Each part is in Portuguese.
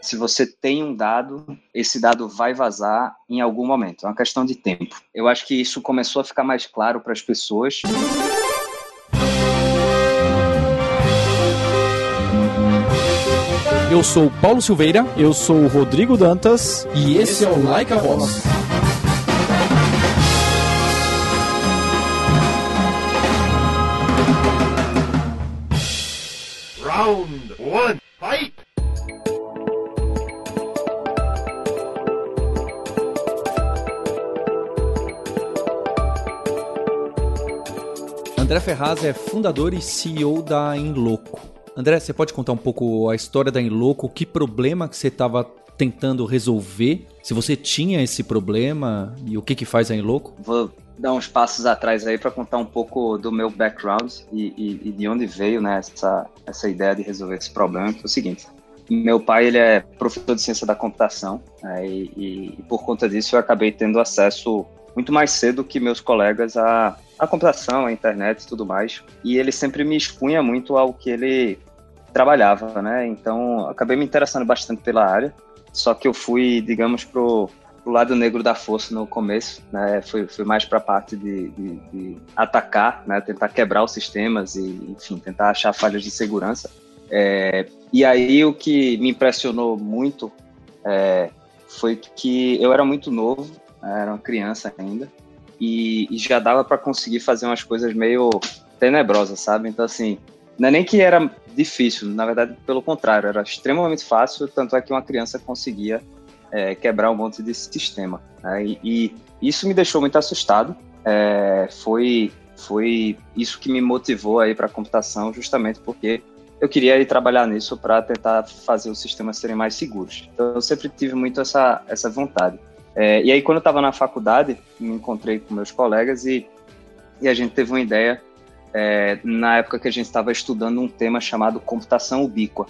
se você tem um dado, esse dado vai vazar em algum momento. É uma questão de tempo. Eu acho que isso começou a ficar mais claro para as pessoas. Eu sou Paulo Silveira, eu sou Rodrigo Dantas e esse é o Like a Voz. Round 1 André Ferraz é fundador e CEO da Inloco. André, você pode contar um pouco a história da Inloco? Que problema que você estava tentando resolver? Se você tinha esse problema e o que que faz a Inloco? Vou dar uns passos atrás aí para contar um pouco do meu background e, e, e, de onde veio né, essa, essa ideia de resolver esse problema. É o seguinte, meu pai ele é professor de ciência da computação né, e, e, por conta disso eu acabei tendo acesso muito mais cedo que meus colegas a a computação, a internet e tudo mais. E ele sempre me expunha muito ao que ele trabalhava, né? Então, acabei me interessando bastante pela área. Só que eu fui, digamos, pro, pro lado negro da força no começo, né? Fui, fui mais para a parte de, de, de, atacar, né? Tentar quebrar os sistemas e, enfim, tentar achar falhas de segurança. É, e aí o que me impressionou muito é, foi que eu era muito novo, né? era uma criança ainda, e, e já dava para conseguir fazer umas coisas meio tenebrosas, sabe? Então, assim, não é nem que era difícil, na verdade, pelo contrário, era extremamente fácil, tanto é que uma criança conseguia é, quebrar um monte de sistema. Né? E, e, isso me deixou muito assustado. É, foi, foi isso que me motivou aí para a computação, justamente porque eu queria ir trabalhar nisso para tentar fazer os sistemas serem mais seguros. Então, eu sempre tive muito essa, essa vontade. É, e aí, quando eu estava na faculdade, me encontrei com meus colegas e, e a gente teve uma ideia, é, na época que a gente estava estudando um tema chamado computação ubíqua,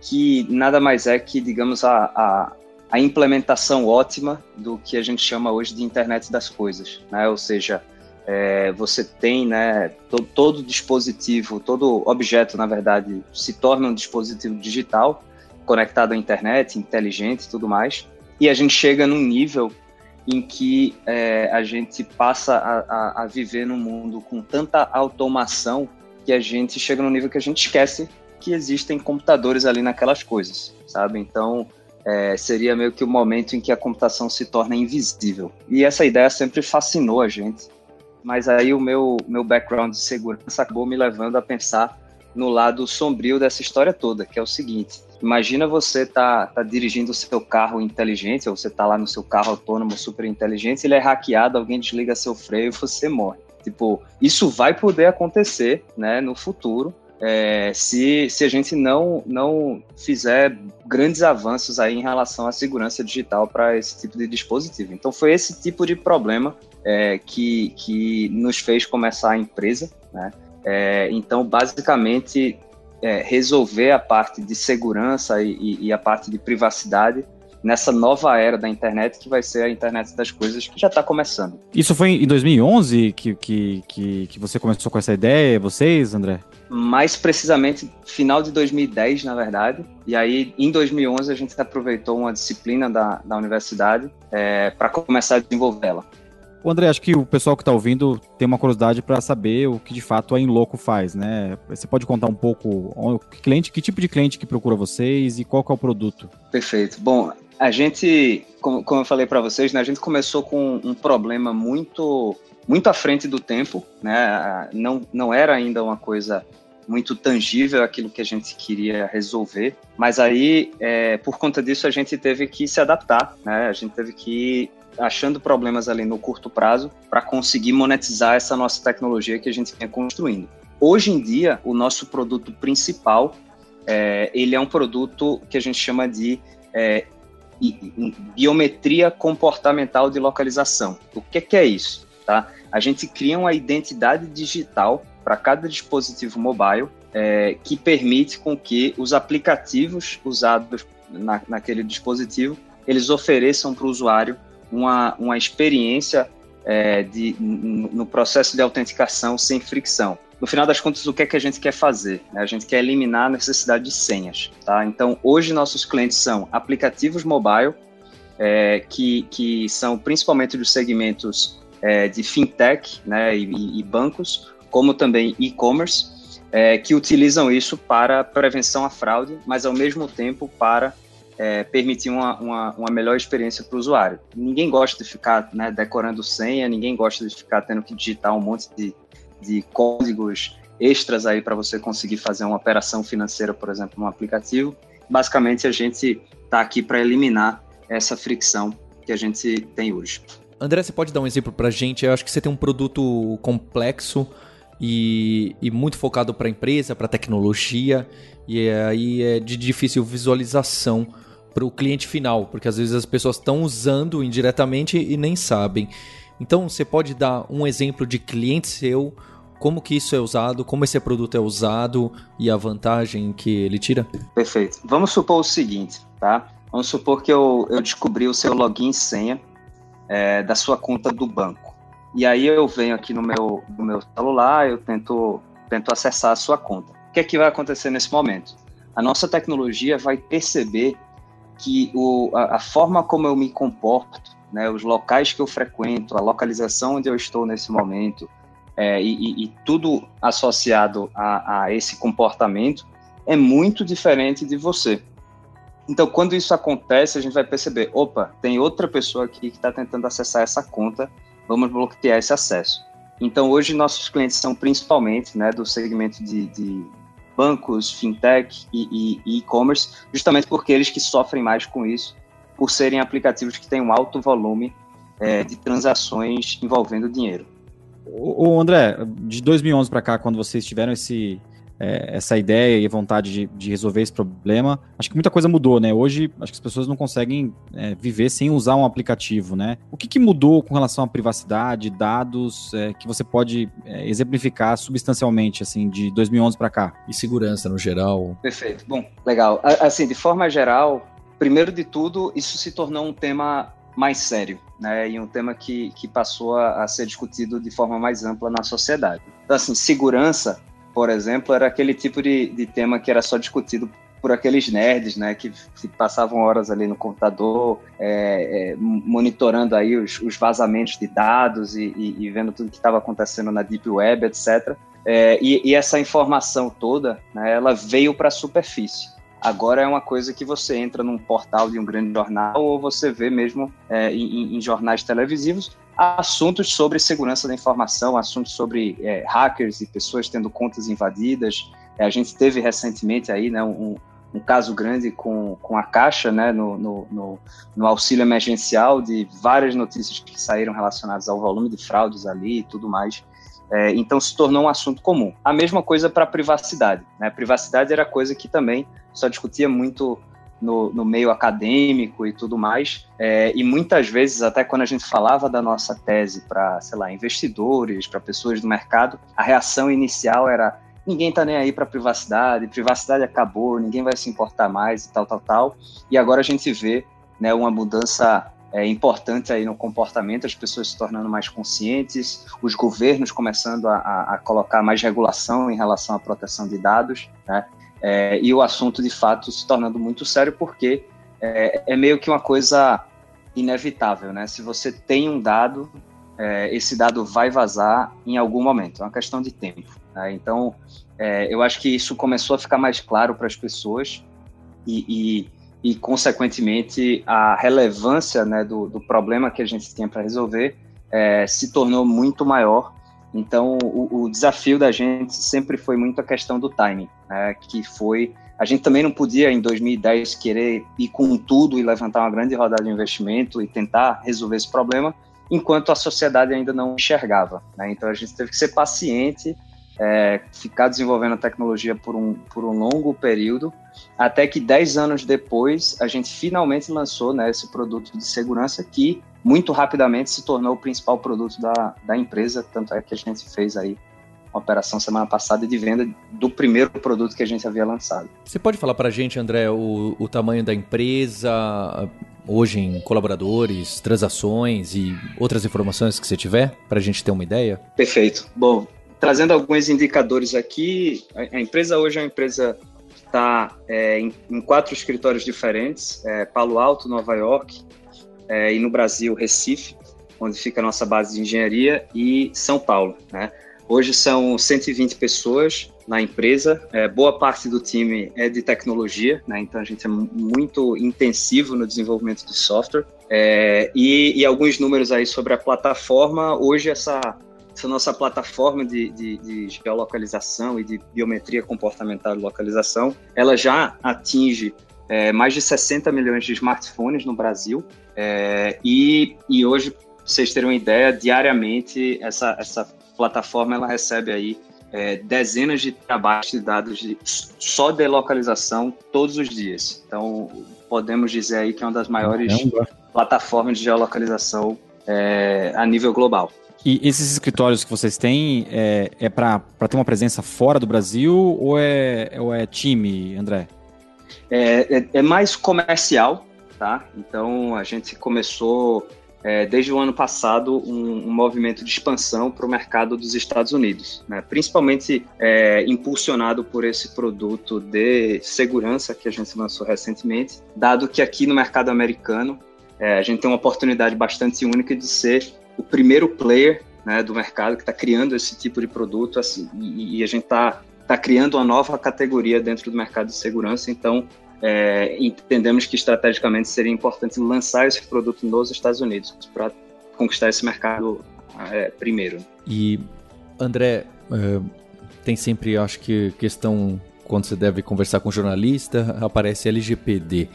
que nada mais é que, digamos, a, a, a implementação ótima do que a gente chama hoje de internet das coisas, né? Ou seja, é, você tem, né, todo, todo dispositivo, todo objeto, na verdade, se torna um dispositivo digital conectado à internet, inteligente e tudo mais e a gente chega num nível em que é, a gente passa a, a, a, viver num mundo com tanta automação que a gente chega num nível que a gente esquece que existem computadores ali naquelas coisas, sabe? Então, é, seria meio que o momento em que a computação se torna invisível. E essa ideia sempre fascinou a gente. Mas aí o meu, meu background de segurança acabou me levando a pensar no lado sombrio dessa história toda, que é o seguinte: Imagina você tá, tá dirigindo o seu carro inteligente, ou você tá lá no seu carro autônomo super inteligente, ele é hackeado, alguém desliga seu freio e você morre. Tipo, isso vai poder acontecer, né, no futuro, é, se, se a gente não, não fizer grandes avanços aí em relação à segurança digital para esse tipo de dispositivo. Então, foi esse tipo de problema é, que, que nos fez começar a empresa, né? É, então, basicamente, é, resolver a parte de segurança e, e, a parte de privacidade nessa nova era da internet que vai ser a internet das coisas que já está começando. Isso foi em 2011 que, que, que, que, você começou com essa ideia, vocês, André? Mais precisamente, final de 2010, na verdade. E aí, em 2011, a gente aproveitou uma disciplina da, da universidade é, para começar a desenvolvê-la. O André, acho que o pessoal que está ouvindo tem uma curiosidade para saber o que de fato a Inloco faz, né? Você pode contar um pouco cliente, que tipo de cliente que procura vocês e qual é o produto? Perfeito. Bom, a gente, como, como eu falei para vocês, né, a gente começou com um problema muito muito à frente do tempo, né? Não, não era ainda uma coisa muito tangível aquilo que a gente queria resolver, mas aí, é, por conta disso, a gente teve que se adaptar, né? A gente teve que achando problemas ali no curto prazo para conseguir monetizar essa nossa tecnologia que a gente vinha construindo. Hoje em dia, o nosso produto principal, é, ele é um produto que a gente chama de é, biometria comportamental de localização. O que, que é isso? Tá? A gente cria uma identidade digital para cada dispositivo mobile é, que permite com que os aplicativos usados na, naquele dispositivo eles ofereçam para o usuário uma, uma experiência é, de, no processo de autenticação sem fricção. no final das contas, o que é que a gente quer fazer? A gente quer eliminar a necessidade de senhas. Tá? Então, hoje, nossos clientes são aplicativos mobile, é, que, que são principalmente dos segmentos é, de fintech né, e, e, bancos, como também e-commerce, é, que utilizam isso para prevenção à fraude, mas ao mesmo tempo para é, permitir uma, uma, uma, melhor experiência para o usuário. Ninguém gosta de ficar né, decorando senha, ninguém gosta de ficar tendo que digitar um monte de de códigos extras aí para você conseguir fazer uma operação financeira, por exemplo, no aplicativo. Basicamente, a gente está aqui para eliminar essa fricção que a gente tem hoje. André, você pode dar um exemplo para a gente? Eu acho que você tem um produto complexo e, e muito focado para a empresa, para a tecnologia, e aí é de difícil visualização para o cliente final, porque às vezes as pessoas estão usando indiretamente e nem sabem. Então, você pode dar um exemplo de cliente seu como que isso é usado, como esse produto é usado e a vantagem que ele tira? Perfeito. Vamos supor o seguinte, tá? Vamos supor que eu, eu descobri o seu login e senha é, da sua conta do banco. E aí eu venho aqui no meu, no meu celular, eu tento, tento acessar a sua conta. O que é que vai acontecer nesse momento? A nossa tecnologia vai perceber que o, a, a forma como eu me comporto, né, os locais que eu frequento, a localização onde eu estou nesse momento, é, e, e, tudo associado a, a, esse comportamento é muito diferente de você. Então, quando isso acontece, a gente vai perceber: opa, tem outra pessoa aqui que está tentando acessar essa conta, vamos bloquear esse acesso. Então, hoje, nossos clientes são principalmente né, do segmento de, de bancos, fintech e e-commerce, justamente porque eles que sofrem mais com isso, por serem aplicativos que têm um alto volume é, de transações envolvendo dinheiro. O André, de 2011 para cá, quando vocês tiveram esse, é, essa ideia e vontade de, de, resolver esse problema, acho que muita coisa mudou, né? Hoje, acho que as pessoas não conseguem é, viver sem usar um aplicativo, né? O que, que mudou com relação à privacidade, dados, é, que você pode é, exemplificar substancialmente, assim, de 2011 para cá? E segurança no geral? Perfeito. Bom, legal. Assim, de forma geral, primeiro de tudo, isso se tornou um tema mais sério, né? E um tema que, que passou a, a ser discutido de forma mais ampla na sociedade. Então, assim, segurança, por exemplo, era aquele tipo de, de tema que era só discutido por aqueles nerds, né, que, que passavam horas ali no computador, é, é, monitorando aí os, os, vazamentos de dados e, e, e vendo tudo que estava acontecendo na deep web, etc. É, e, e, essa informação toda, né, ela veio para a superfície. Agora é uma coisa que você entra num portal de um grande jornal ou você vê mesmo é, em, em, jornais televisivos assuntos sobre segurança da informação, assuntos sobre é, hackers e pessoas tendo contas invadidas. É, a gente teve recentemente aí né, um, um caso grande com, com a Caixa, né, no, no, no, no, auxílio emergencial, de várias notícias que saíram relacionadas ao volume de fraudes ali e tudo mais. É, então se tornou um assunto comum. A mesma coisa para a privacidade. Né? Privacidade era coisa que também só discutia muito no, no meio acadêmico e tudo mais. É, e muitas vezes, até quando a gente falava da nossa tese para, sei lá, investidores, para pessoas do mercado, a reação inicial era ninguém está nem aí para privacidade, privacidade acabou, ninguém vai se importar mais e tal, tal, tal. E agora a gente vê né, uma mudança é, importante aí no comportamento, as pessoas se tornando mais conscientes, os governos começando a, a, a colocar mais regulação em relação à proteção de dados, né? É, e o assunto de fato se tornando muito sério porque é, é, meio que uma coisa inevitável, né? Se você tem um dado, é, esse dado vai vazar em algum momento, é uma questão de tempo. Né? Então, é, eu acho que isso começou a ficar mais claro para as pessoas e, e e, consequentemente, a relevância né, do, do problema que a gente tinha para resolver é, se tornou muito maior. Então, o, o, desafio da gente sempre foi muito a questão do timing, né, que foi a gente também não podia, em 2010, querer ir com tudo e levantar uma grande rodada de investimento e tentar resolver esse problema, enquanto a sociedade ainda não enxergava. Né? Então, a gente teve que ser paciente é, ficar desenvolvendo a tecnologia por um, por um longo período, até que 10 anos depois a gente finalmente lançou né, esse produto de segurança que muito rapidamente se tornou o principal produto da, da empresa, tanto é que a gente fez aí uma operação semana passada de venda do primeiro produto que a gente havia lançado. Você pode falar para a gente, André, o, o tamanho da empresa, hoje em colaboradores, transações e outras informações que você tiver, para a gente ter uma ideia? Perfeito. Bom, trazendo alguns indicadores aqui, a, a empresa hoje é uma empresa que está é, em, em, quatro escritórios diferentes, é, Palo Alto, Nova York, é, e no Brasil, Recife, onde fica a nossa base de engenharia, e São Paulo. Né? Hoje são 120 pessoas na empresa, é, boa parte do time é de tecnologia, né? então a gente é muito intensivo no desenvolvimento de software. É, e, e, alguns números aí sobre a plataforma. Hoje, essa, essa nossa plataforma de, de, de, geolocalização e de biometria comportamental e localização, ela já atinge é, mais de 60 milhões de smartphones no Brasil. É, e, e hoje, pra vocês terem uma ideia, diariamente essa, essa plataforma ela recebe aí é, dezenas de trabalhos de dados de, só de localização todos os dias. Então, podemos dizer aí que é uma das maiores Caramba. plataformas de geolocalização é, a nível global. E esses escritórios que vocês têm é, é para ter uma presença fora do Brasil ou é, ou é time, André? É, é, é mais comercial, tá? Então a gente começou é, desde o ano passado, um, um movimento de expansão para o mercado dos Estados Unidos, né? principalmente é, impulsionado por esse produto de segurança que a gente lançou recentemente, dado que aqui no mercado americano é, a gente tem uma oportunidade bastante única de ser o primeiro player né, do mercado que está criando esse tipo de produto assim, e, e a gente está tá criando uma nova categoria dentro do mercado de segurança, então é, entendemos que estrategicamente seria importante lançar esse produto nos Estados Unidos para conquistar esse mercado é, primeiro. E André, é, tem sempre, acho que questão quando você deve conversar com jornalista, aparece LGPD.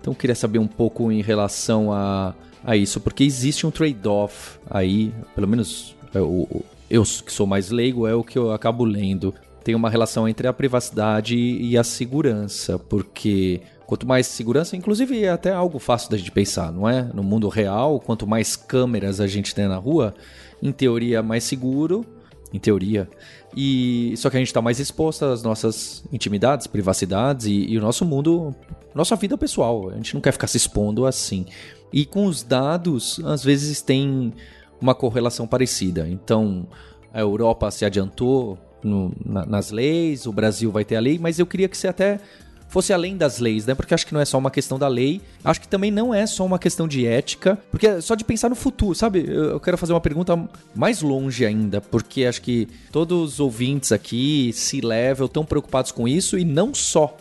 Então, eu queria saber um pouco em relação a, a isso, porque existe um trade-off aí, pelo menos eu, é, eu que sou mais leigo, é o que eu acabo lendo tem uma relação entre a privacidade e a segurança, porque quanto mais segurança, inclusive é até algo fácil da gente pensar, não é? No mundo real, quanto mais câmeras a gente tem na rua, em teoria mais seguro, em teoria. E só que a gente está mais exposto às nossas intimidades, privacidades e, e o nosso mundo, nossa vida pessoal. A gente não quer ficar se expondo assim. E com os dados, às vezes tem uma correlação parecida. Então, a Europa se adiantou no, na, nas leis, o Brasil vai ter a lei, mas eu queria que você até fosse além das leis, né? Porque acho que não é só uma questão da lei, acho que também não é só uma questão de ética, porque é só de pensar no futuro, sabe? Eu quero fazer uma pergunta mais longe ainda, porque acho que todos os ouvintes aqui, se level, estão preocupados com isso e não só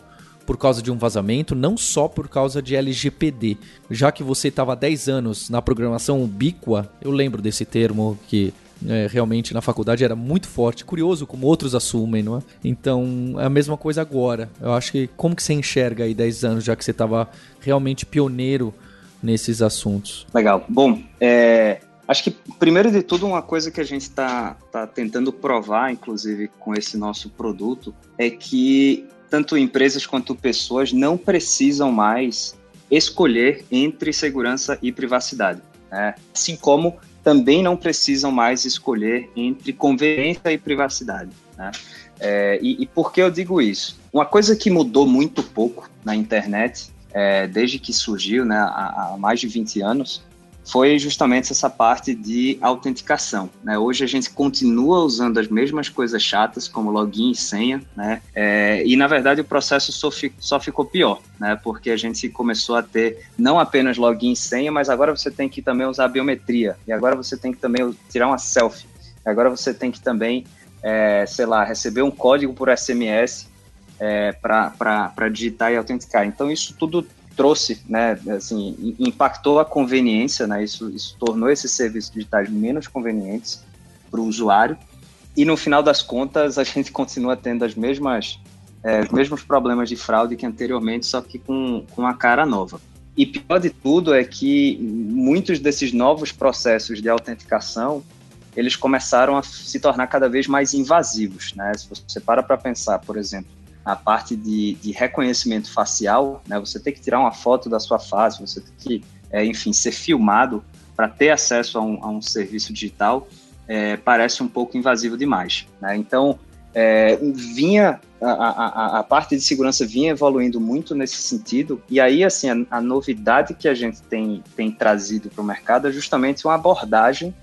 por causa de um vazamento, não só por causa de LGPD. Já que você estava há 10 anos na programação ubíqua, eu lembro desse termo que é, realmente na faculdade era muito forte. Curioso como outros assumem, não é? Então, é a mesma coisa agora. Eu acho que como que você enxerga aí 10 anos, já que você estava realmente pioneiro nesses assuntos? Legal. Bom, é, acho que primeiro de tudo uma coisa que a gente está tá tentando provar, inclusive com esse nosso produto, é que tanto empresas quanto pessoas não precisam mais escolher entre segurança e privacidade. Né? Assim como também não precisam mais escolher entre conveniência e privacidade. Né? É, e, e, por que eu digo isso? Uma coisa que mudou muito pouco na internet, é, desde que surgiu né, há, há mais de 20 anos, foi justamente essa parte de autenticação. Né? Hoje a gente continua usando as mesmas coisas chatas, como login e senha, né? É, e na verdade o processo só, fi, só ficou pior, né? porque a gente começou a ter não apenas login e senha, mas agora você tem que também usar biometria, e agora você tem que também tirar uma selfie, agora você tem que também, é, sei lá, receber um código por SMS é, para digitar e autenticar. Então isso tudo trouxe, né, assim, impactou a conveniência, né, isso, isso tornou esses serviços digitais menos convenientes para o usuário, e no final das contas a gente continua tendo as mesmas, é, os mesmos problemas de fraude que anteriormente, só que com, com a cara nova. E pior de tudo é que muitos desses novos processos de autenticação, eles começaram a se tornar cada vez mais invasivos, né? Se você para para pensar, por exemplo, a parte de, de reconhecimento facial, né? Você tem que tirar uma foto da sua face, você tem que, é, enfim, ser filmado para ter acesso a um, a um serviço digital, é, parece um pouco invasivo demais. Né? Então, é, vinha a, a, a, parte de segurança vinha evoluindo muito nesse sentido e aí assim a, a novidade que a gente tem, tem trazido para o mercado é justamente uma abordagem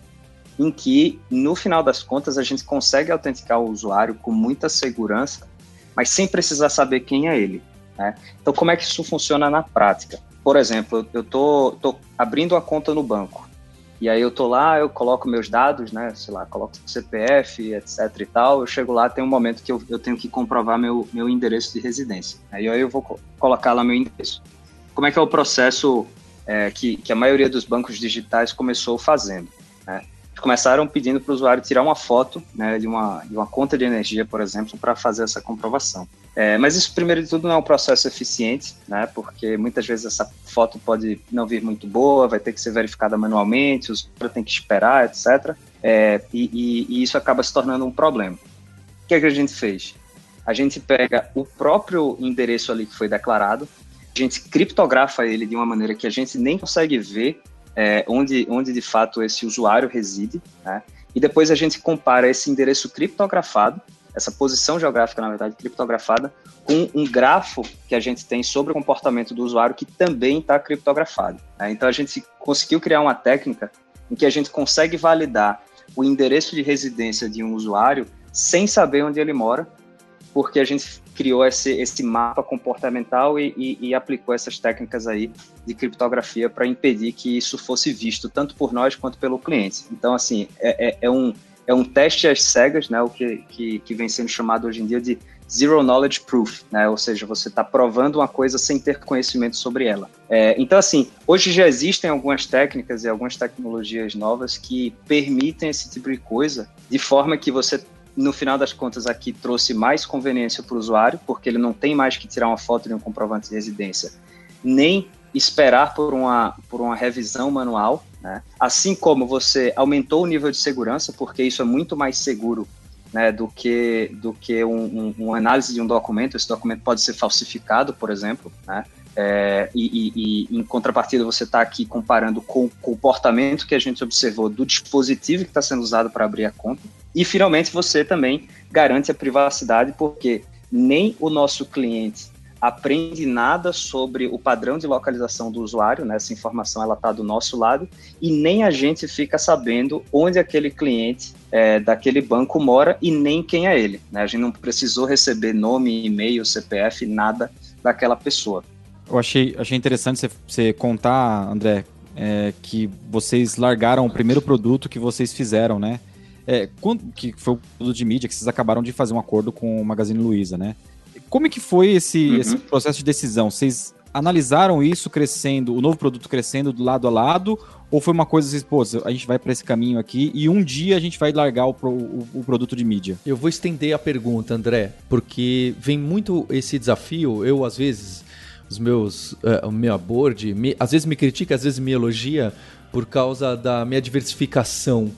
em que, no final das contas, a gente consegue autenticar o usuário com muita segurança, mas sem precisar saber quem é ele. Né? Então, como é que isso funciona na prática? Por exemplo, eu estou abrindo a conta no banco. E aí eu tô lá, eu coloco meus dados, né? Sei lá, coloco CPF, etc e tal. Eu chego lá, tem um momento que eu, eu tenho que comprovar meu, meu endereço de residência. Aí eu vou colocar lá meu endereço. Como é que é o processo é, que, que a maioria dos bancos digitais começou fazendo? Começaram pedindo para o usuário tirar uma foto né, de, uma, de uma conta de energia, por exemplo, para fazer essa comprovação. É, mas isso, primeiro de tudo, não é um processo eficiente, né, porque muitas vezes essa foto pode não vir muito boa, vai ter que ser verificada manualmente, o usuário tem que esperar, etc. É, e, e, e, isso acaba se tornando um problema. O que, é que a gente fez? A gente pega o próprio endereço ali que foi declarado, a gente criptografa ele de uma maneira que a gente nem consegue ver é, onde, onde de fato esse usuário reside, né? e depois a gente compara esse endereço criptografado, essa posição geográfica, na verdade, criptografada, com um grafo que a gente tem sobre o comportamento do usuário que também está criptografado. Né? Então a gente conseguiu criar uma técnica em que a gente consegue validar o endereço de residência de um usuário sem saber onde ele mora, porque a gente criou esse, esse mapa comportamental e, e, e aplicou essas técnicas aí de criptografia para impedir que isso fosse visto tanto por nós quanto pelo cliente. Então, assim, é, é, é um, é um teste às cegas, né, o que, que, que vem sendo chamado hoje em dia de zero knowledge proof, né? Ou seja, você está provando uma coisa sem ter conhecimento sobre ela. É, então, assim, hoje já existem algumas técnicas e algumas tecnologias novas que permitem esse tipo de coisa, de forma que você no final das contas, aqui trouxe mais conveniência para o usuário, porque ele não tem mais que tirar uma foto de um comprovante de residência, nem esperar por uma, por uma revisão manual. Né? Assim como você aumentou o nível de segurança, porque isso é muito mais seguro né, do que, do que um, um, uma análise de um documento. Esse documento pode ser falsificado, por exemplo. Né? É, e, e, e, em contrapartida, você está aqui comparando com o comportamento que a gente observou do dispositivo que está sendo usado para abrir a conta. E, finalmente, você também garante a privacidade, porque nem o nosso cliente aprende nada sobre o padrão de localização do usuário, né? essa informação ela está do nosso lado, e nem a gente fica sabendo onde aquele cliente é, daquele banco mora e nem quem é ele. Né? A gente não precisou receber nome, e-mail, CPF, nada daquela pessoa. Eu achei, achei interessante você, contar, André, é, que vocês largaram o primeiro produto que vocês fizeram, né? É, quando, que foi o produto de mídia que vocês acabaram de fazer um acordo com o Magazine Luiza, né? Como é que foi esse, uhum. esse processo de decisão? Vocês analisaram isso crescendo, o novo produto crescendo do lado a lado, ou foi uma coisa assim, pô, a gente vai para esse caminho aqui e um dia a gente vai largar o, o, o, produto de mídia? Eu vou estender a pergunta, André, porque vem muito esse desafio. Eu, às vezes, os meus, uh, o meu board, me, às vezes me critica, às vezes me elogia por causa da minha diversificação.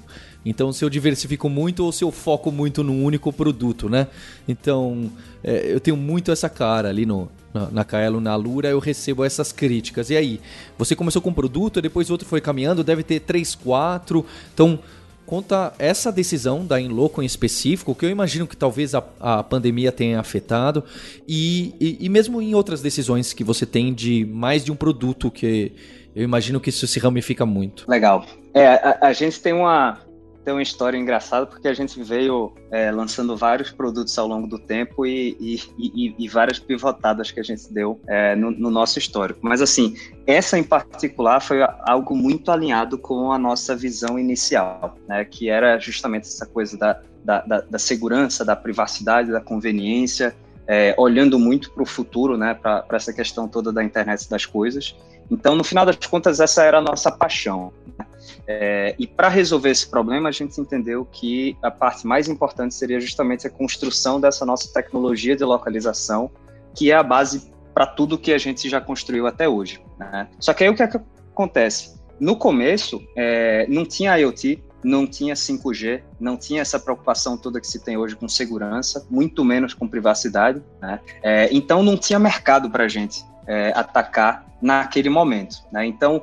Então, se eu diversifico muito ou se eu foco muito num único produto, né? Então, é, eu tenho muito essa cara ali no, na, na Kaelo, na Lura, eu recebo essas críticas. E aí, você começou com um produto, depois outro foi caminhando, deve ter três, quatro. Então, conta essa decisão da Inloco em específico, que eu imagino que talvez a, a pandemia tenha afetado, e, e, e, mesmo em outras decisões que você tem de mais de um produto, que eu imagino que isso se ramifica muito. Legal. É, a, a gente tem uma, tem uma história engraçada porque a gente veio é, lançando vários produtos ao longo do tempo e, e, e, e várias pivotadas que a gente deu é, no, no, nosso histórico. Mas assim, essa em particular foi algo muito alinhado com a nossa visão inicial, né, que era justamente essa coisa da, da, da, da segurança, da privacidade, da conveniência, é, olhando muito para o futuro, né, para essa questão toda da internet das coisas. Então, no final das contas, essa era a nossa paixão. Né? É, e para resolver esse problema, a gente entendeu que a parte mais importante seria justamente a construção dessa nossa tecnologia de localização, que é a base para tudo que a gente já construiu até hoje. Né? Só que aí o que, é que acontece? No começo, é, não tinha IoT, não tinha 5G, não tinha essa preocupação toda que se tem hoje com segurança, muito menos com privacidade. Né? É, então, não tinha mercado para a gente é, atacar naquele momento. Né? Então,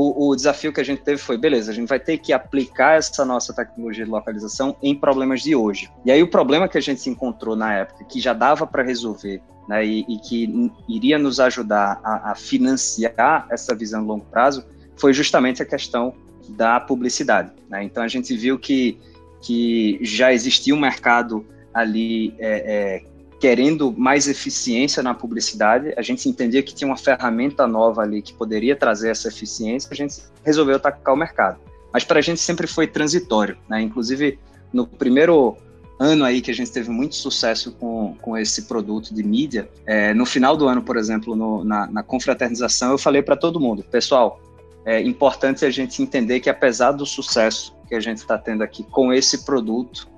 o, o, desafio que a gente teve foi, beleza, a gente vai ter que aplicar essa nossa tecnologia de localização em problemas de hoje. E aí o problema que a gente se encontrou na época, que já dava para resolver, né, e, e, que iria nos ajudar a, a, financiar essa visão de longo prazo, foi justamente a questão da publicidade. Né? Então a gente viu que, que já existia um mercado ali é, é, querendo mais eficiência na publicidade, a gente entendia que tinha uma ferramenta nova ali que poderia trazer essa eficiência, a gente resolveu atacar o mercado. Mas para a gente sempre foi transitório, né? Inclusive no primeiro ano aí que a gente teve muito sucesso com, com esse produto de mídia, é, no final do ano, por exemplo, no, na, na confraternização, eu falei para todo mundo, pessoal, é importante a gente entender que apesar do sucesso que a gente está tendo aqui com esse produto,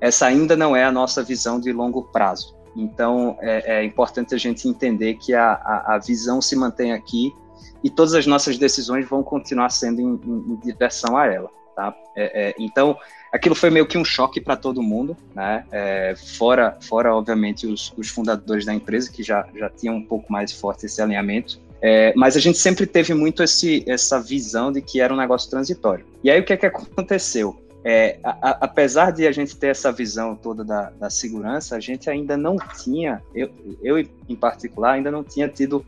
essa ainda não é a nossa visão de longo prazo. Então, é, é importante a gente entender que a, a, a, visão se mantém aqui e todas as nossas decisões vão continuar sendo em, em, em direção a ela. Tá? É, é, então, aquilo foi meio que um choque para todo mundo, né? É, fora, fora, obviamente, os, os, fundadores da empresa, que já, já tinham um pouco mais forte esse alinhamento. É, mas a gente sempre teve muito esse, essa visão de que era um negócio transitório. E aí, o que, é que aconteceu? É, a, a, apesar de a gente ter essa visão toda da, da, segurança, a gente ainda não tinha, eu, eu em particular, ainda não tinha tido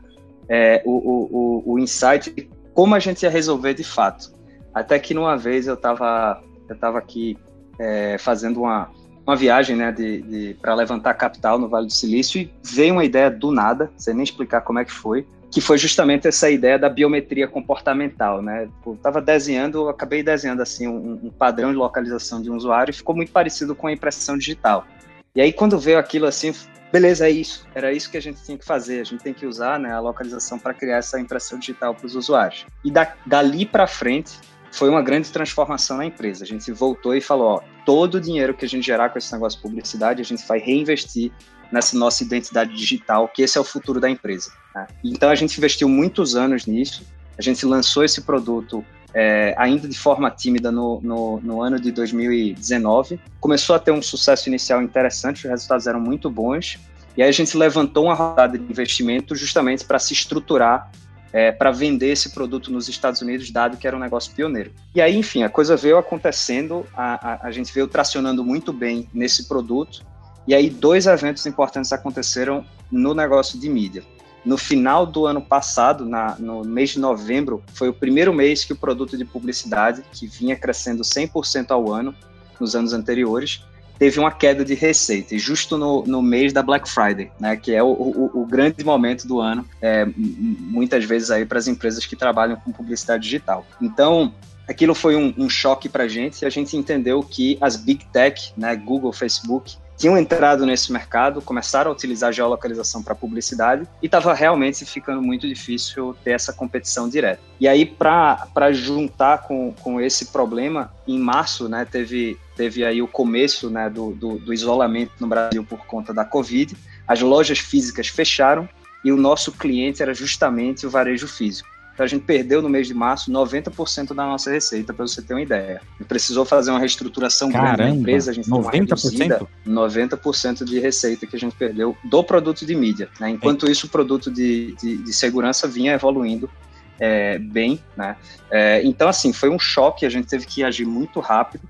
é, o, o, o, insight de como a gente ia resolver de fato. Até que numa vez eu estava eu tava aqui é, fazendo uma, uma viagem né, de, de para levantar capital no Vale do Silício e veio uma ideia do nada, sem nem explicar como é que foi, que foi justamente essa ideia da biometria comportamental, né? Eu estava desenhando, eu acabei desenhando assim um, um, padrão de localização de um usuário e ficou muito parecido com a impressão digital. E aí quando veio aquilo assim, beleza, é isso, era isso que a gente tinha que fazer, a gente tem que usar né, a localização para criar essa impressão digital para os usuários. E da, dali para frente foi uma grande transformação na empresa. A gente voltou e falou, ó, todo o dinheiro que a gente gerar com esse negócio de publicidade, a gente vai reinvestir nessa nossa identidade digital, que esse é o futuro da empresa. Né? Então a gente investiu muitos anos nisso, a gente lançou esse produto é, ainda de forma tímida no, no, no, ano de 2019, começou a ter um sucesso inicial interessante, os resultados eram muito bons, e aí a gente levantou uma rodada de investimento justamente para se estruturar é, para vender esse produto nos Estados Unidos, dado que era um negócio pioneiro. E aí, enfim, a coisa veio acontecendo, a, a, a gente veio tracionando muito bem nesse produto, e aí, dois eventos importantes aconteceram no negócio de mídia. No final do ano passado, na, no mês de novembro, foi o primeiro mês que o produto de publicidade, que vinha crescendo 100% ao ano nos anos anteriores, teve uma queda de receita, justo no, no mês da Black Friday, né, que é o, o, o grande momento do ano, é, muitas vezes aí para as empresas que trabalham com publicidade digital. Então, aquilo foi um, um choque para a gente, e a gente entendeu que as big tech, né, Google, Facebook, tinham entrado nesse mercado, começaram a utilizar geolocalização para publicidade e estava realmente ficando muito difícil ter essa competição direta. E aí, para juntar com, com esse problema, em março, né, teve, teve aí o começo né, do, do, do isolamento no Brasil por conta da Covid, as lojas físicas fecharam e o nosso cliente era justamente o varejo físico. Então a gente perdeu no mês de março 90% da nossa receita, para você ter uma ideia. Precisou fazer uma reestruturação Caramba, grande na empresa, a gente 90%? reduzida, 90% de receita que a gente perdeu do produto de mídia. Né? Enquanto é. isso, o produto de, de, de segurança vinha evoluindo é, bem. Né? É, então, assim, foi um choque, a gente teve que agir muito rápido.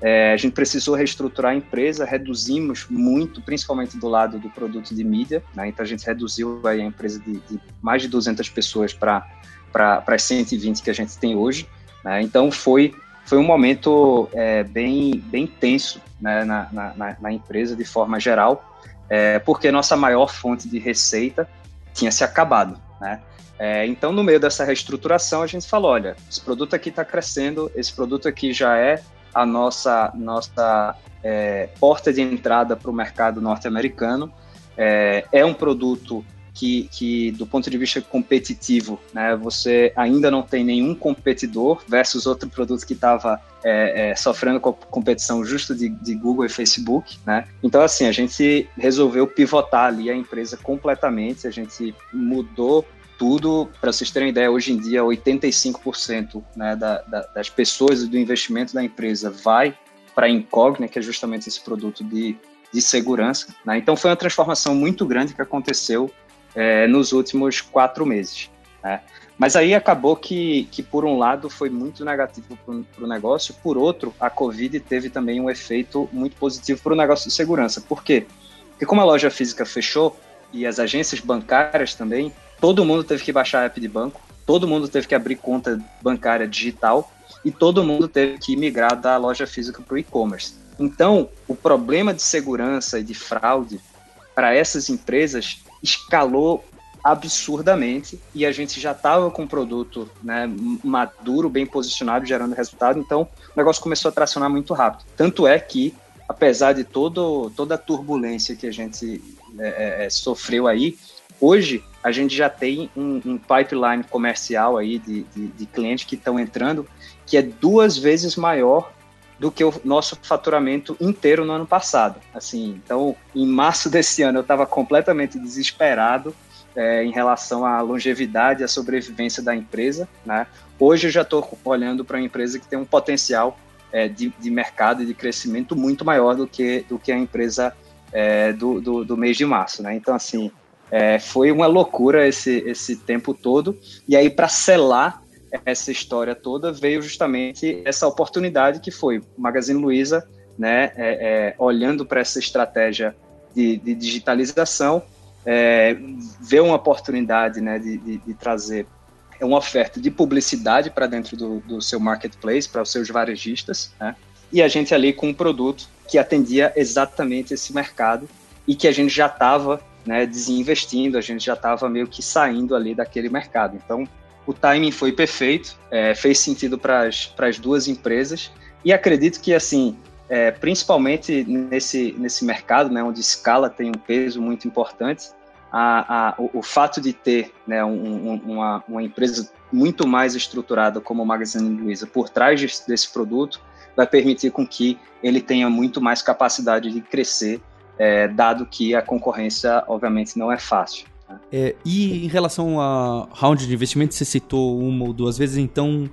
É, a gente precisou reestruturar a empresa, reduzimos muito, principalmente do lado do produto de mídia, né? então a gente reduziu a empresa de, de mais de 200 pessoas para para as 120 que a gente tem hoje. Né? Então foi, foi um momento é, bem, bem tenso né, na, na, na, empresa de forma geral, é, porque nossa maior fonte de receita tinha se acabado. Né? É, então, no meio dessa reestruturação, a gente falou: olha, esse produto aqui está crescendo, esse produto aqui já é a nossa, nossa é, porta de entrada para o mercado norte-americano. É, é, um produto que, que do ponto de vista competitivo, né, você ainda não tem nenhum competidor versus outro produto que estava é, é, sofrendo com competição justo de, de, Google e Facebook, né? Então, assim, a gente resolveu pivotar ali a empresa completamente, a gente mudou tudo, para vocês terem ideia, hoje em dia 85% né, da, da, das pessoas e do investimento da empresa vai para a Incognia, que é justamente esse produto de, de segurança. Né? Então foi uma transformação muito grande que aconteceu é, nos últimos quatro meses. Né? Mas aí acabou que, que, por um lado, foi muito negativo para o negócio, por outro, a Covid teve também um efeito muito positivo para o negócio de segurança. Por quê? Porque como a loja física fechou e as agências bancárias também, todo mundo teve que baixar app de banco, todo mundo teve que abrir conta bancária digital, e todo mundo teve que migrar da loja física para o e-commerce. Então, o problema de segurança e de fraude para essas empresas escalou absurdamente e a gente já estava com um produto né, maduro, bem posicionado, gerando resultado, então o negócio começou a tracionar muito rápido. Tanto é que, apesar de todo, toda a turbulência que a gente é, é, é sofreu aí, hoje a gente já tem um, um pipeline comercial aí de, de, de clientes que estão entrando que é duas vezes maior do que o nosso faturamento inteiro no ano passado. Assim, então, em março desse ano eu estava completamente desesperado é, em relação à longevidade e à sobrevivência da empresa. Né? Hoje eu já estou olhando para uma empresa que tem um potencial é, de, de, mercado e de crescimento muito maior do que, do que a empresa é, do, do, do, mês de março. Né? Então, assim, foi uma loucura esse, esse tempo todo. E aí, para selar essa história toda, veio justamente essa oportunidade que foi Magazine Luiza, né, é, é, olhando para essa estratégia de, de digitalização, é, vê uma oportunidade né, de, de, de, trazer uma oferta de publicidade para dentro do, do, seu marketplace, para os seus varejistas, né, e a gente ali com um produto que atendia exatamente esse mercado e que a gente já estava né, desinvestindo, a gente já estava meio que saindo ali daquele mercado. Então, o timing foi perfeito, é, fez sentido para as duas empresas e acredito que, assim, é, principalmente nesse, nesse mercado, né, onde escala tem um peso muito importante, a, a, o, o, fato de ter né, um, um, uma, uma, empresa muito mais estruturada como o Magazine Luiza por trás desse, desse produto vai permitir com que ele tenha muito mais capacidade de crescer, é, dado que a concorrência, obviamente, não é fácil. É, e em relação a round de investimento, você citou uma ou duas vezes, então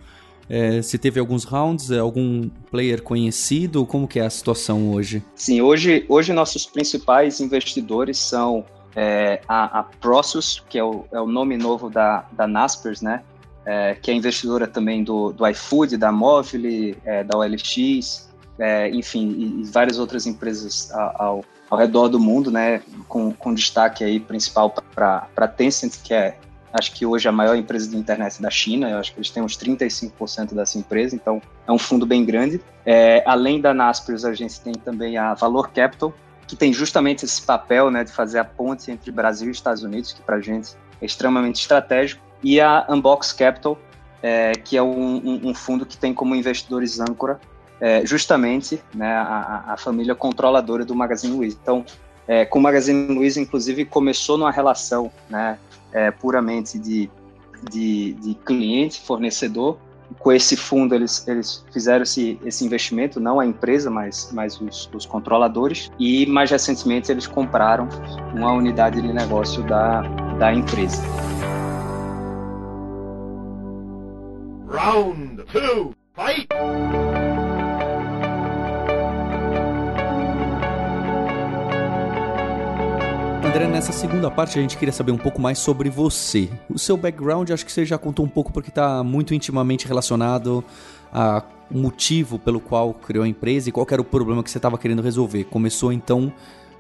é, se teve alguns rounds, é, algum player conhecido? Como que é a situação hoje? Sim, hoje, hoje nossos principais investidores são é, a, a Prosus, que é o, é o nome novo da, da Naspers, né? É, que é investidora também do, do iFood, da Móvel, é, da OLX, é, enfim, e, e, várias outras empresas ao, ao redor do mundo, né, com, com destaque aí principal para a Tencent, que é, acho que hoje a maior empresa de internet da China, eu acho que eles têm uns 35% dessa empresa, então é um fundo bem grande. É, além da Naspers, a gente tem também a Valor Capital, que tem justamente esse papel né, de fazer a ponte entre Brasil e Estados Unidos, que para a gente é extremamente estratégico, e a Unbox Capital, é, que é um, um, um, fundo que tem como investidores âncora é, justamente né, a, a, família controladora do Magazine Luiza. Então, é, com o Magazine Luiza, inclusive, começou numa relação né, é, puramente de, de, de cliente-fornecedor. Com esse fundo, eles, eles fizeram esse, esse investimento, não a empresa, mas, mas os, os controladores. E, mais recentemente, eles compraram uma unidade de negócio da, da empresa. Round 2, fight! André, nessa segunda parte a gente queria saber um pouco mais sobre você. O seu background, acho que você já contou um pouco porque está muito intimamente relacionado a motivo pelo qual criou a empresa e qual era o problema que você estava querendo resolver. Começou então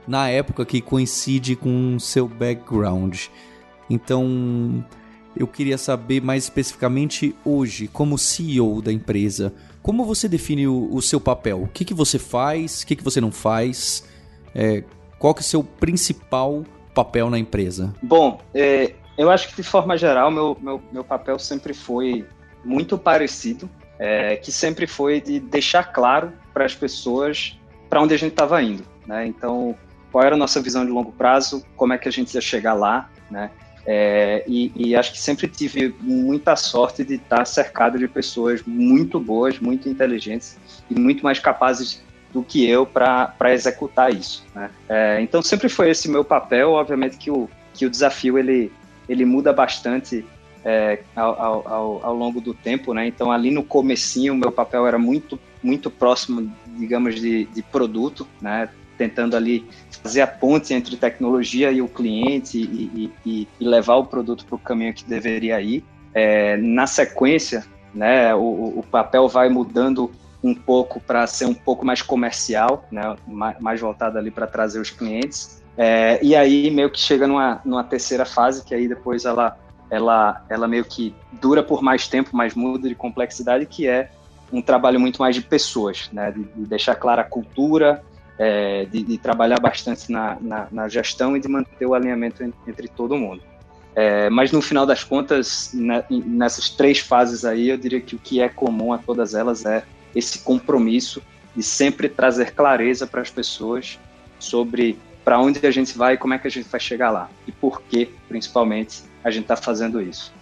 na época que coincide com o seu background. Então, eu queria saber mais especificamente hoje, como CEO da empresa, como você define o, o seu papel? O que, que você faz? O que, que você não faz? É, qual que é o seu principal papel na empresa? Bom, é, eu acho que de forma geral meu, meu, meu papel sempre foi muito parecido, é, que sempre foi de deixar claro para as pessoas para onde a gente estava indo, né? Então, qual era a nossa visão de longo prazo, como é que a gente ia chegar lá, né? É, e, e, acho que sempre tive muita sorte de estar cercado de pessoas muito boas, muito inteligentes e muito mais capazes do que eu para executar isso. Né? É, então sempre foi esse meu papel, obviamente que o, que o desafio ele, ele muda bastante é, ao, ao, ao, longo do tempo, né? Então ali no comecinho meu papel era muito muito próximo, digamos, de, de produto, né? Tentando ali fazer a ponte entre tecnologia e o cliente e, e, e levar o produto para o caminho que deveria ir. É, na sequência, né, o, o papel vai mudando um pouco para ser um pouco mais comercial, né, mais voltado ali para trazer os clientes. É, e aí meio que chega numa, numa terceira fase, que aí depois ela, ela, ela meio que dura por mais tempo, mas muda de complexidade, que é um trabalho muito mais de pessoas, né? De, de deixar clara a cultura, é, de, de, trabalhar bastante na, na, na, gestão e de manter o alinhamento entre, entre todo mundo. É, mas no final das contas, né, nessas três fases aí, eu diria que o que é comum a todas elas é esse compromisso de sempre trazer clareza para as pessoas sobre para onde a gente vai e como é que a gente vai chegar lá e por que, principalmente, a gente está fazendo isso.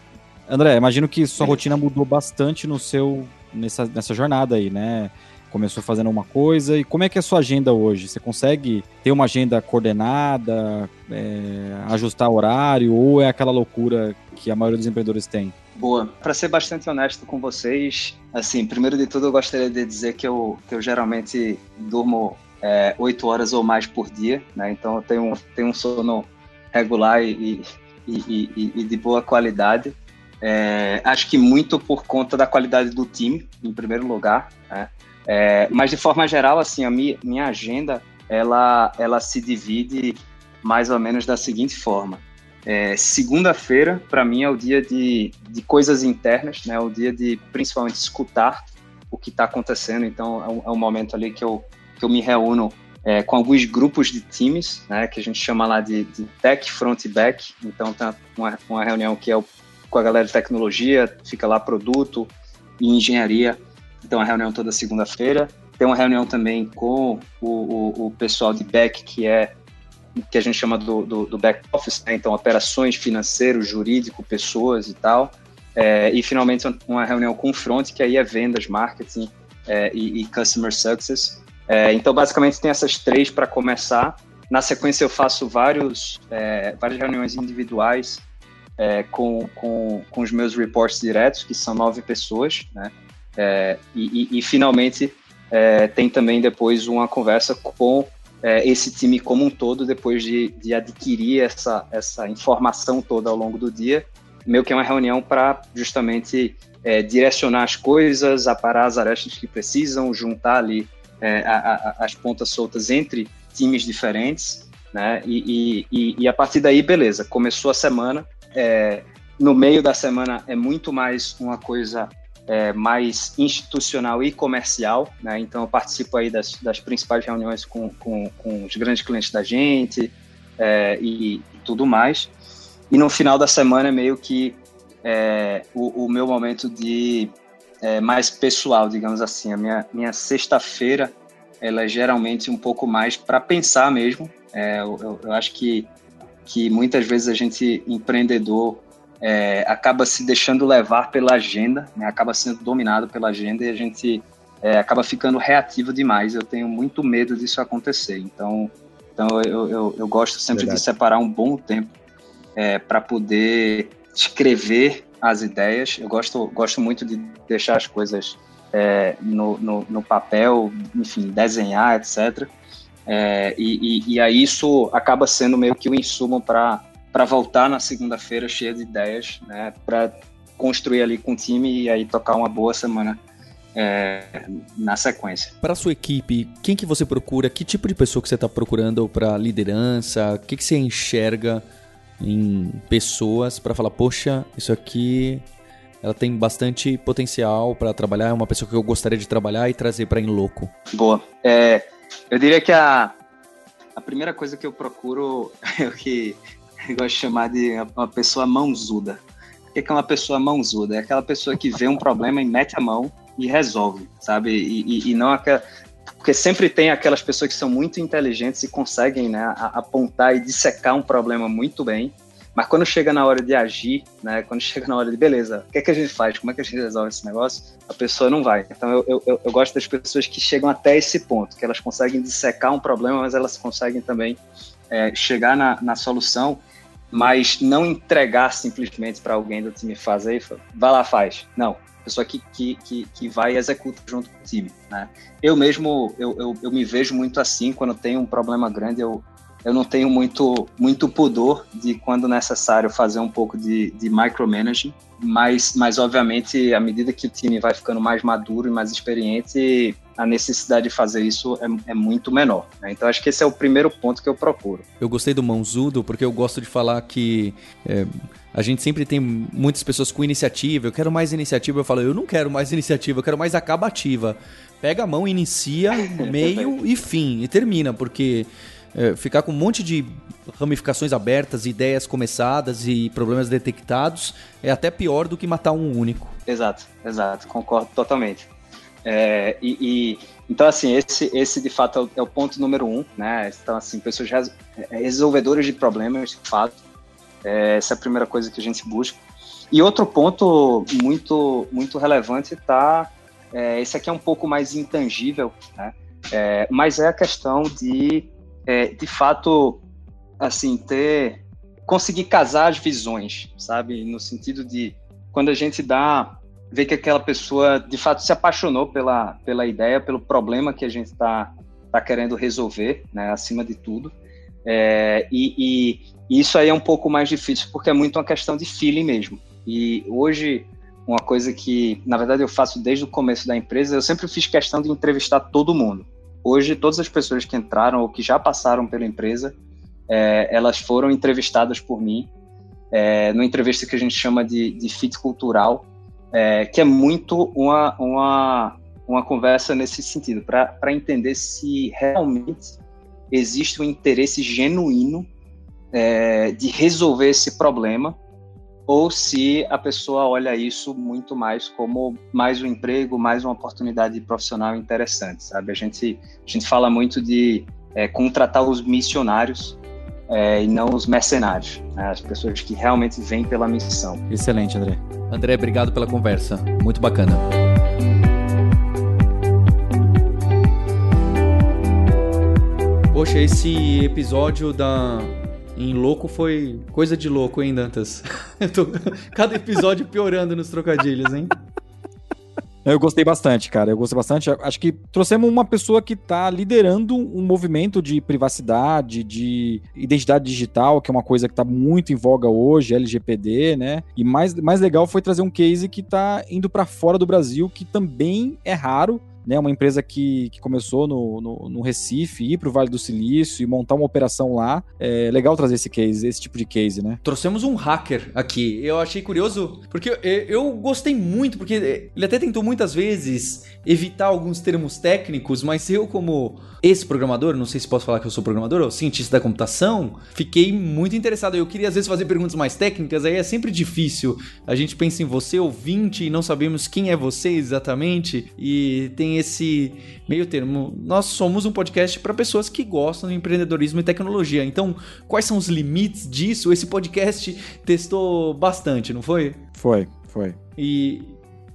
André, imagino que sua rotina mudou bastante no seu nessa, nessa jornada aí, né? Começou fazendo uma coisa e como é que é a sua agenda hoje? Você consegue ter uma agenda coordenada, é, ajustar horário ou é aquela loucura que a maioria dos empreendedores tem? Boa. Para ser bastante honesto com vocês, assim, primeiro de tudo eu gostaria de dizer que eu, que eu geralmente durmo é, oito horas ou mais por dia, né? Então eu tenho, tenho um sono regular e, e, e, e de boa qualidade. É, acho que muito por conta da qualidade do time, em primeiro lugar. Né? É, mas de forma geral, assim, a minha, minha agenda ela, ela se divide mais ou menos da seguinte forma. É, Segunda-feira, para mim, é o dia de, de coisas internas, né? o dia de principalmente escutar o que está acontecendo. Então, é um, é um, momento ali que eu, que eu me reúno é, com alguns grupos de times, né? que a gente chama lá de, de tech, front back. Então, tem uma, uma reunião que é o com a galera de tecnologia, fica lá produto e engenharia. Então, a reunião toda segunda-feira. Tem uma reunião também com o, o, o, pessoal de back, que é que a gente chama do, do, do back office, né? então operações, financeiro, jurídico, pessoas e tal. É, e finalmente uma reunião com o front, que aí é vendas, marketing é, e, e, customer success. É, então, basicamente, tem essas três para começar. Na sequência, eu faço vários, é, várias reuniões individuais é, com, com, com os meus reports diretos, que são nove pessoas, né? É, e, e, e, finalmente tem também depois uma conversa com é, esse time como um todo, depois de, de adquirir essa, essa informação toda ao longo do dia, meio que é uma reunião para justamente é, direcionar as coisas, aparar as arestas que precisam, juntar ali é, a, a, as pontas soltas entre times diferentes, né? E, e, e, a partir daí, beleza, começou a semana, é, no meio da semana é muito mais uma coisa é, mais institucional e comercial, né? Então eu participo aí das, das principais reuniões com, com, com, os grandes clientes da gente é, e, e, tudo mais. E no final da semana meio que é, o, o, meu momento de é, mais pessoal, digamos assim. A minha, minha sexta-feira ela é geralmente um pouco mais para pensar mesmo. É, eu, eu acho que que muitas vezes a gente, empreendedor, é, acaba se deixando levar pela agenda, né? acaba sendo dominado pela agenda e a gente é, acaba ficando reativo demais. Eu tenho muito medo disso acontecer. Então, então eu, eu, eu gosto sempre Verdade. de separar um bom tempo é, para poder escrever as ideias. Eu gosto, gosto muito de deixar as coisas é, no, no, no papel, enfim, desenhar, etc. É, e, e, e, aí isso acaba sendo meio que o um insumo para voltar na segunda-feira cheia de ideias, né, para construir ali com o time e aí tocar uma boa semana é, na sequência. Para sua equipe, quem que você procura? Que tipo de pessoa que você está procurando para liderança? O que, que você enxerga em pessoas para falar, poxa, isso aqui ela tem bastante potencial para trabalhar, é uma pessoa que eu gostaria de trabalhar e trazer para Inloco. Boa. É, eu diria que a, a primeira coisa que eu procuro é o que eu gosto de chamar de uma pessoa mãozuda. O que é uma pessoa mãozuda? É aquela pessoa que vê um problema e mete a mão e resolve, sabe? E, e, e não aquela. Porque sempre tem aquelas pessoas que são muito inteligentes e conseguem né, apontar e dissecar um problema muito bem, mas quando chega na hora de agir, né, quando chega na hora de beleza, o que é que a gente faz? Como é que a gente resolve esse negócio? A pessoa não vai. Então eu, eu, eu gosto das pessoas que chegam até esse ponto, que elas conseguem dissecar um problema, mas elas conseguem também é, chegar na, na solução, mas não entregar simplesmente para alguém do time fazer vai lá, faz. Não, pessoa que, que, que, que vai e executa junto com o time. Né? Eu mesmo, eu, eu, eu me vejo muito assim, quando tem um problema grande, eu, eu não tenho muito, muito pudor de, quando necessário, fazer um pouco de, de micromanaging, mas, mas, obviamente, à medida que o time vai ficando mais maduro e mais experiente, a necessidade de fazer isso é, é muito menor. Né? Então, acho que esse é o primeiro ponto que eu procuro. Eu gostei do Mãozudo porque eu gosto de falar que. É, a gente sempre tem muitas pessoas com iniciativa. Eu quero mais iniciativa. Eu falo, eu não quero mais iniciativa, eu quero mais acabativa. Pega a mão, inicia, meio e fim. E termina, porque é, ficar com um monte de ramificações abertas, ideias começadas e problemas detectados é até pior do que matar um único. Exato, exato, concordo totalmente. É, e, e, então assim esse esse de fato é o, é o, ponto número um, né? Então assim pessoas é, resolvedoras de problemas, de fato, é, essa é a primeira coisa que a gente busca. E outro ponto muito muito relevante está é, esse aqui é um pouco mais intangível, né? Mas é a questão de é, de fato, assim, ter conseguir casar as visões, sabe? No sentido de quando a gente dá ver que aquela pessoa de fato se apaixonou pela, pela ideia, pelo problema que a gente está tá querendo resolver, né, acima de tudo. É, e, e, isso aí é um pouco mais difícil porque é muito uma questão de feeling mesmo. E hoje, uma coisa que, na verdade, eu faço desde o começo da empresa, eu sempre fiz questão de entrevistar todo mundo. Hoje, todas as pessoas que entraram ou que já passaram pela empresa, é, elas foram entrevistadas por mim, é, numa entrevista que a gente chama de, de fit cultural, é, que é muito uma, uma, uma conversa nesse sentido, para entender se realmente existe um interesse genuíno é, de resolver esse problema ou se a pessoa olha isso muito mais como mais um emprego, mais uma oportunidade profissional interessante, sabe? A gente, a gente fala muito de é, contratar os missionários é, e não os mercenários, né? as pessoas que realmente vêm pela missão. Excelente, André. André, obrigado pela conversa, muito bacana. Poxa, esse episódio da em louco foi coisa de louco, hein, Dantas? Tô... Cada episódio piorando nos trocadilhos, hein? Eu gostei bastante, cara. Eu gostei bastante. Acho que trouxemos uma pessoa que está liderando um movimento de privacidade, de identidade digital, que é uma coisa que está muito em voga hoje, LGPD, né? E mais, mais legal foi trazer um case que está indo para fora do Brasil, que também é raro né, uma empresa que, que começou no, no, no Recife, ir para o Vale do Silício e montar uma operação lá. É legal trazer esse case, esse tipo de case, né? Trouxemos um hacker aqui. Eu achei curioso, porque eu, gostei muito, porque ele até tentou muitas vezes evitar alguns termos técnicos, mas eu, como esse programador, não sei se posso falar que eu sou programador ou cientista da computação, fiquei muito interessado. Eu queria às vezes fazer perguntas mais técnicas, aí é sempre difícil. A gente pensa em você, ouvinte, e não sabemos quem é você exatamente, e tem esse meio termo. Nós somos um podcast para pessoas que gostam de empreendedorismo e tecnologia. Então, quais são os limites disso? Esse podcast testou bastante, não foi? Foi, foi. E,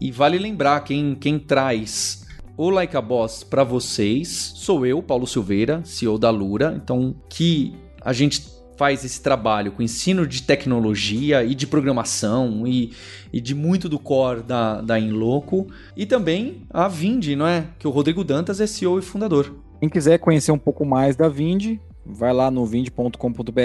e vale lembrar quem, quem traz o Like a Boss para vocês sou eu, Paulo Silveira, CEO da Lura. Então, que a gente faz esse trabalho com ensino de tecnologia e de programação e, e de muito do core da, da Inloco. E também a Vindi, não é? Que o Rodrigo Dantas é CEO e fundador. Quem quiser conhecer um pouco mais da Vindi, vai lá no vind.com.br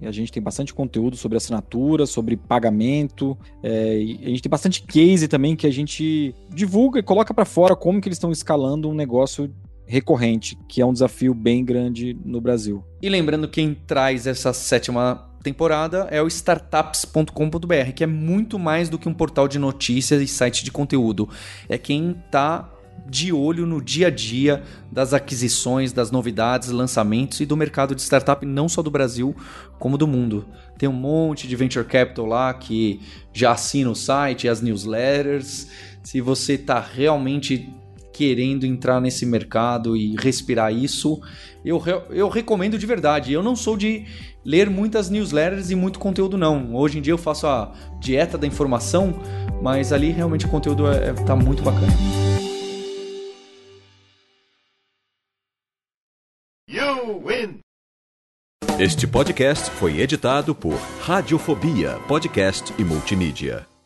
e a gente tem bastante conteúdo sobre assinatura, sobre pagamento. É, a gente tem bastante case também que a gente divulga e coloca para fora como que eles estão escalando um negócio recorrente, que é um desafio bem grande no Brasil. E lembrando, quem traz essa sétima temporada é o startups.com.br, que é muito mais do que um portal de notícias e site de conteúdo. É quem está de olho no dia a dia das aquisições, das novidades, lançamentos e do mercado de startup, não só do Brasil, como do mundo. Tem um monte de venture capital lá que já assina o site, as newsletters. Se você está realmente querendo entrar nesse mercado e respirar isso, eu, eu recomendo de verdade. Eu não sou de ler muitas newsletters e muito conteúdo, não. Hoje em dia eu faço a dieta da informação, mas ali realmente o conteúdo é, é, tá muito bacana. You win. Este podcast foi editado por Radiofobia, podcast e multimídia.